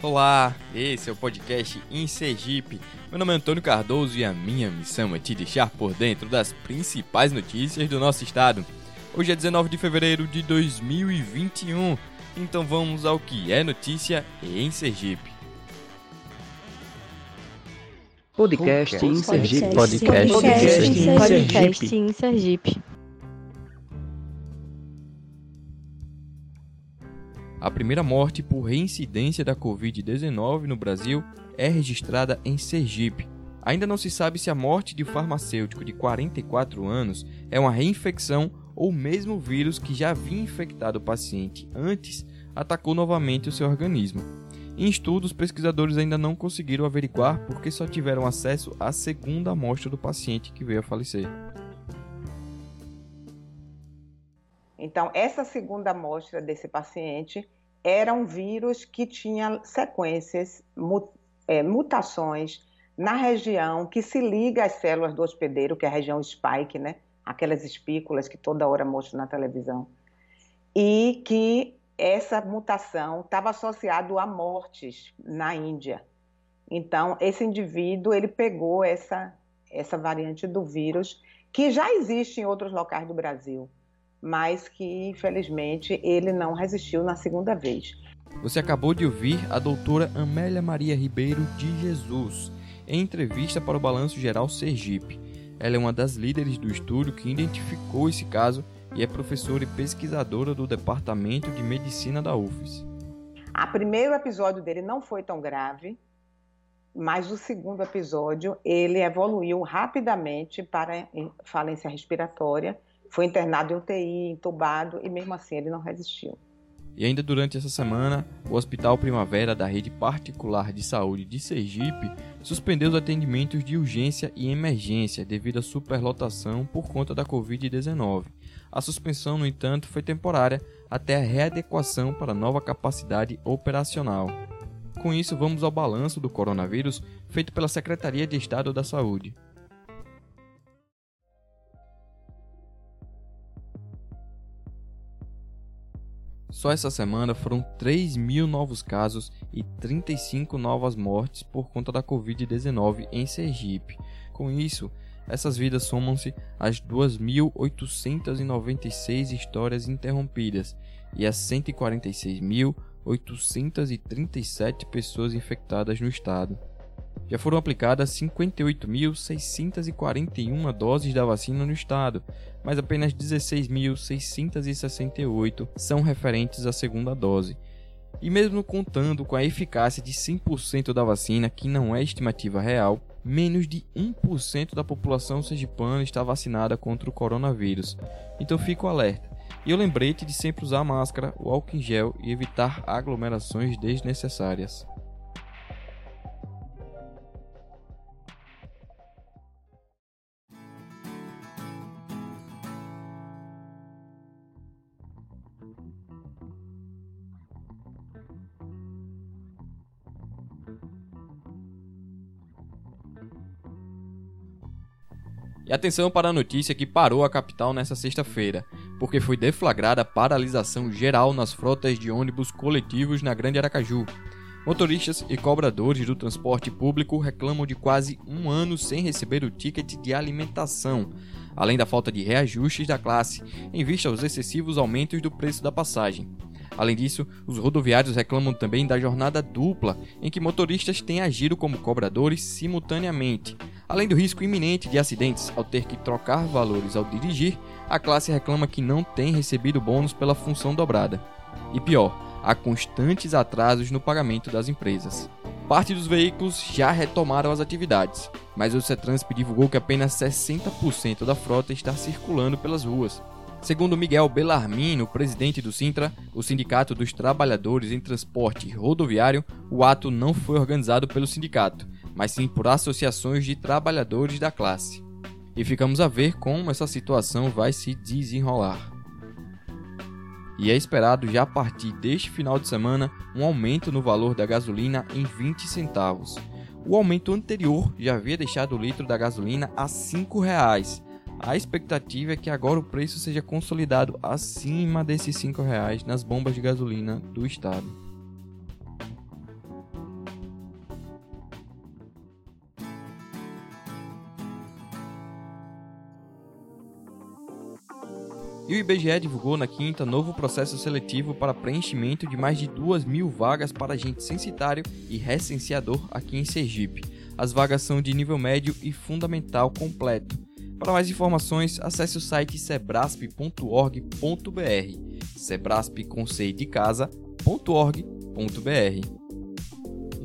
Olá, esse é o podcast em Sergipe. Meu nome é Antônio Cardoso e a minha missão é te deixar por dentro das principais notícias do nosso estado. Hoje é 19 de fevereiro de 2021, então vamos ao que é notícia em Sergipe. Podcast em Sergipe. Podcast, podcast em Sergipe. A primeira morte por reincidência da Covid-19 no Brasil é registrada em Sergipe. Ainda não se sabe se a morte de um farmacêutico de 44 anos é uma reinfecção ou mesmo o vírus que já havia infectado o paciente antes atacou novamente o seu organismo. Em estudos, pesquisadores ainda não conseguiram averiguar porque só tiveram acesso à segunda amostra do paciente que veio a falecer. Então, essa segunda amostra desse paciente era um vírus que tinha sequências, é, mutações na região que se liga às células do hospedeiro, que é a região spike, né? Aquelas espículas que toda hora mostram na televisão. E que essa mutação estava associada a mortes na Índia. Então, esse indivíduo, ele pegou essa, essa variante do vírus, que já existe em outros locais do Brasil mas que infelizmente ele não resistiu na segunda vez. Você acabou de ouvir a doutora Amélia Maria Ribeiro de Jesus em entrevista para o Balanço Geral Sergipe. Ela é uma das líderes do estudo que identificou esse caso e é professora e pesquisadora do Departamento de Medicina da UFES. O primeiro episódio dele não foi tão grave, mas o segundo episódio ele evoluiu rapidamente para falência respiratória foi internado em UTI, entubado e mesmo assim ele não resistiu. E ainda durante essa semana, o Hospital Primavera da Rede Particular de Saúde de Sergipe suspendeu os atendimentos de urgência e emergência devido à superlotação por conta da Covid-19. A suspensão, no entanto, foi temporária até a readequação para nova capacidade operacional. Com isso, vamos ao balanço do coronavírus feito pela Secretaria de Estado da Saúde. Só essa semana foram 3 mil novos casos e 35 novas mortes por conta da Covid-19 em Sergipe. Com isso, essas vidas somam-se às 2.896 histórias interrompidas e às 146.837 pessoas infectadas no estado já foram aplicadas 58.641 doses da vacina no estado, mas apenas 16.668 são referentes à segunda dose. E mesmo contando com a eficácia de 100% da vacina, que não é estimativa real, menos de 1% da população sergipana está vacinada contra o coronavírus. Então fico alerta. E o lembrete de sempre usar máscara, o álcool em gel e evitar aglomerações desnecessárias. E atenção para a notícia que parou a capital nesta sexta-feira, porque foi deflagrada a paralisação geral nas frotas de ônibus coletivos na Grande Aracaju. Motoristas e cobradores do transporte público reclamam de quase um ano sem receber o ticket de alimentação, além da falta de reajustes da classe, em vista aos excessivos aumentos do preço da passagem. Além disso, os rodoviários reclamam também da jornada dupla, em que motoristas têm agido como cobradores simultaneamente. Além do risco iminente de acidentes ao ter que trocar valores ao dirigir, a classe reclama que não tem recebido bônus pela função dobrada. E pior, há constantes atrasos no pagamento das empresas. Parte dos veículos já retomaram as atividades, mas o CETRANSP divulgou que apenas 60% da frota está circulando pelas ruas. Segundo Miguel Bellarmino, presidente do Sintra, o Sindicato dos Trabalhadores em Transporte Rodoviário, o ato não foi organizado pelo sindicato, mas sim por associações de trabalhadores da classe. E ficamos a ver como essa situação vai se desenrolar. E é esperado já a partir deste final de semana um aumento no valor da gasolina em 20 centavos. O aumento anterior já havia deixado o litro da gasolina a R$ 5,00 a expectativa é que agora o preço seja consolidado acima desses R$ reais nas bombas de gasolina do estado. E o IBGE divulgou na quinta novo processo seletivo para preenchimento de mais de 2 mil vagas para agente censitário e recenseador aqui em Sergipe. As vagas são de nível médio e fundamental completo. Para mais informações, acesse o site sebrasp.org.br sebrasp com C de.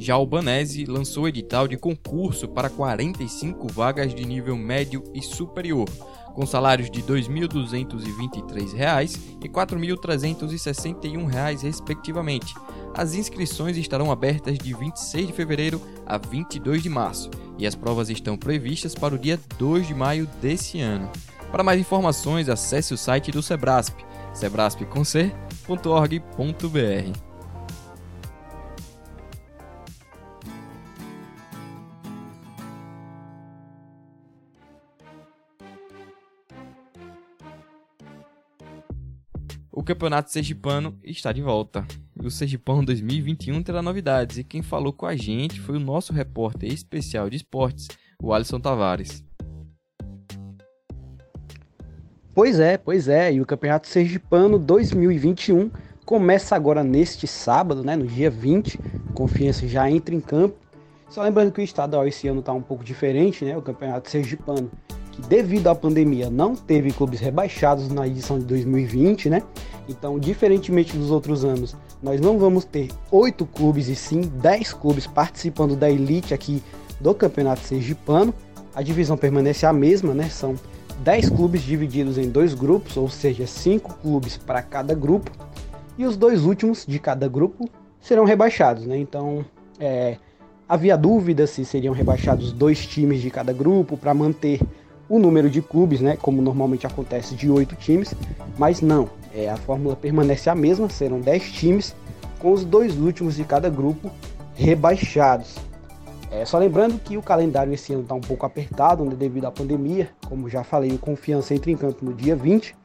Já o Banese lançou edital de concurso para 45 vagas de nível médio e superior, com salários de R$ 2.223 e R$ 4.361, respectivamente. As inscrições estarão abertas de 26 de fevereiro a 22 de março e as provas estão previstas para o dia 2 de maio desse ano. Para mais informações, acesse o site do Sebrasp, sebrasp.org.br. O Campeonato Sergipano está de volta. O Sergipano 2021 terá novidades e quem falou com a gente foi o nosso repórter especial de esportes, o Alisson Tavares. Pois é, pois é, e o Campeonato Sergipano 2021 começa agora neste sábado, né, no dia 20. Confiança já entra em campo. Só lembrando que o estadual esse ano está um pouco diferente, né? O Campeonato Sergipano que devido à pandemia não teve clubes rebaixados na edição de 2020, né? Então, diferentemente dos outros anos, nós não vamos ter oito clubes e sim dez clubes participando da elite aqui do Campeonato Sergipano. A divisão permanece a mesma, né? São dez clubes divididos em dois grupos, ou seja, cinco clubes para cada grupo. E os dois últimos de cada grupo serão rebaixados, né? Então, é, havia dúvida se seriam rebaixados dois times de cada grupo para manter o número de clubes, né, como normalmente acontece, de oito times, mas não, é, a fórmula permanece a mesma, serão dez times, com os dois últimos de cada grupo rebaixados. É, só lembrando que o calendário esse ano está um pouco apertado né, devido à pandemia, como já falei, o Confiança entra em campo no dia 20.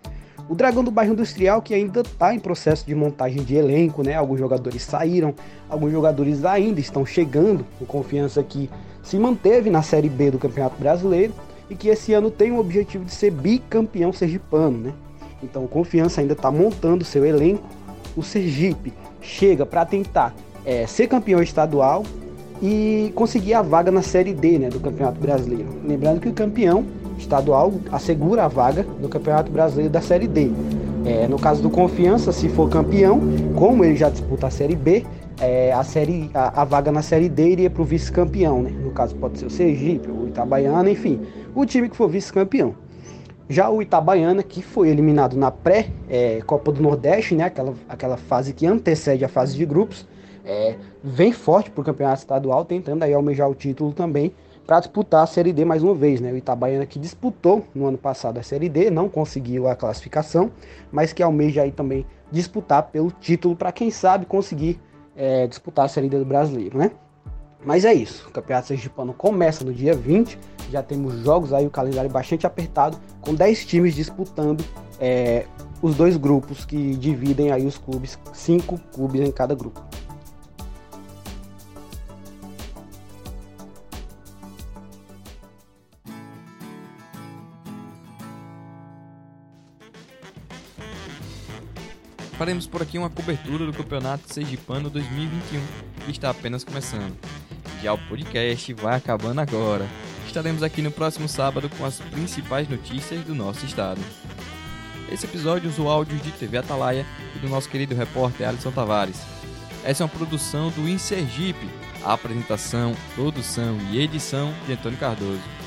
O Dragão do Bairro Industrial, que ainda está em processo de montagem de elenco, né? Alguns jogadores saíram, alguns jogadores ainda estão chegando. O Confiança que se manteve na Série B do Campeonato Brasileiro e que esse ano tem o objetivo de ser bicampeão sergipano, né? Então o Confiança ainda está montando seu elenco. O Sergipe chega para tentar é, ser campeão estadual e conseguir a vaga na Série D né, do Campeonato Brasileiro. Lembrando que o campeão estadual assegura a vaga do Campeonato Brasileiro da Série D. É, no caso do Confiança, se for campeão, como ele já disputa a Série B, é, a, série, a, a, vaga na Série D iria para o vice-campeão. Né? No caso, pode ser o Sergipe, o Itabaiana, enfim o time que for vice-campeão. Já o Itabaiana, que foi eliminado na pré-Copa é, do Nordeste, né, aquela, aquela fase que antecede a fase de grupos, é, vem forte para o campeonato estadual, tentando aí almejar o título também para disputar a Série D mais uma vez. Né? O Itabaiana que disputou no ano passado a Série D, não conseguiu a classificação, mas que almeja aí também disputar pelo título para quem sabe conseguir é, disputar a D do Brasileiro, né? Mas é isso, o Campeonato Sergipano começa no dia 20, já temos jogos aí, o calendário bastante apertado, com 10 times disputando é, os dois grupos que dividem aí os clubes, cinco clubes em cada grupo. Faremos por aqui uma cobertura do Campeonato Sergipano 2021, que está apenas começando. Já o podcast vai acabando agora. Estaremos aqui no próximo sábado com as principais notícias do nosso estado. Esse episódio usou áudios de TV Atalaia e do nosso querido repórter Alisson Tavares. Essa é uma produção do Insergipe. A apresentação, produção e edição de Antônio Cardoso.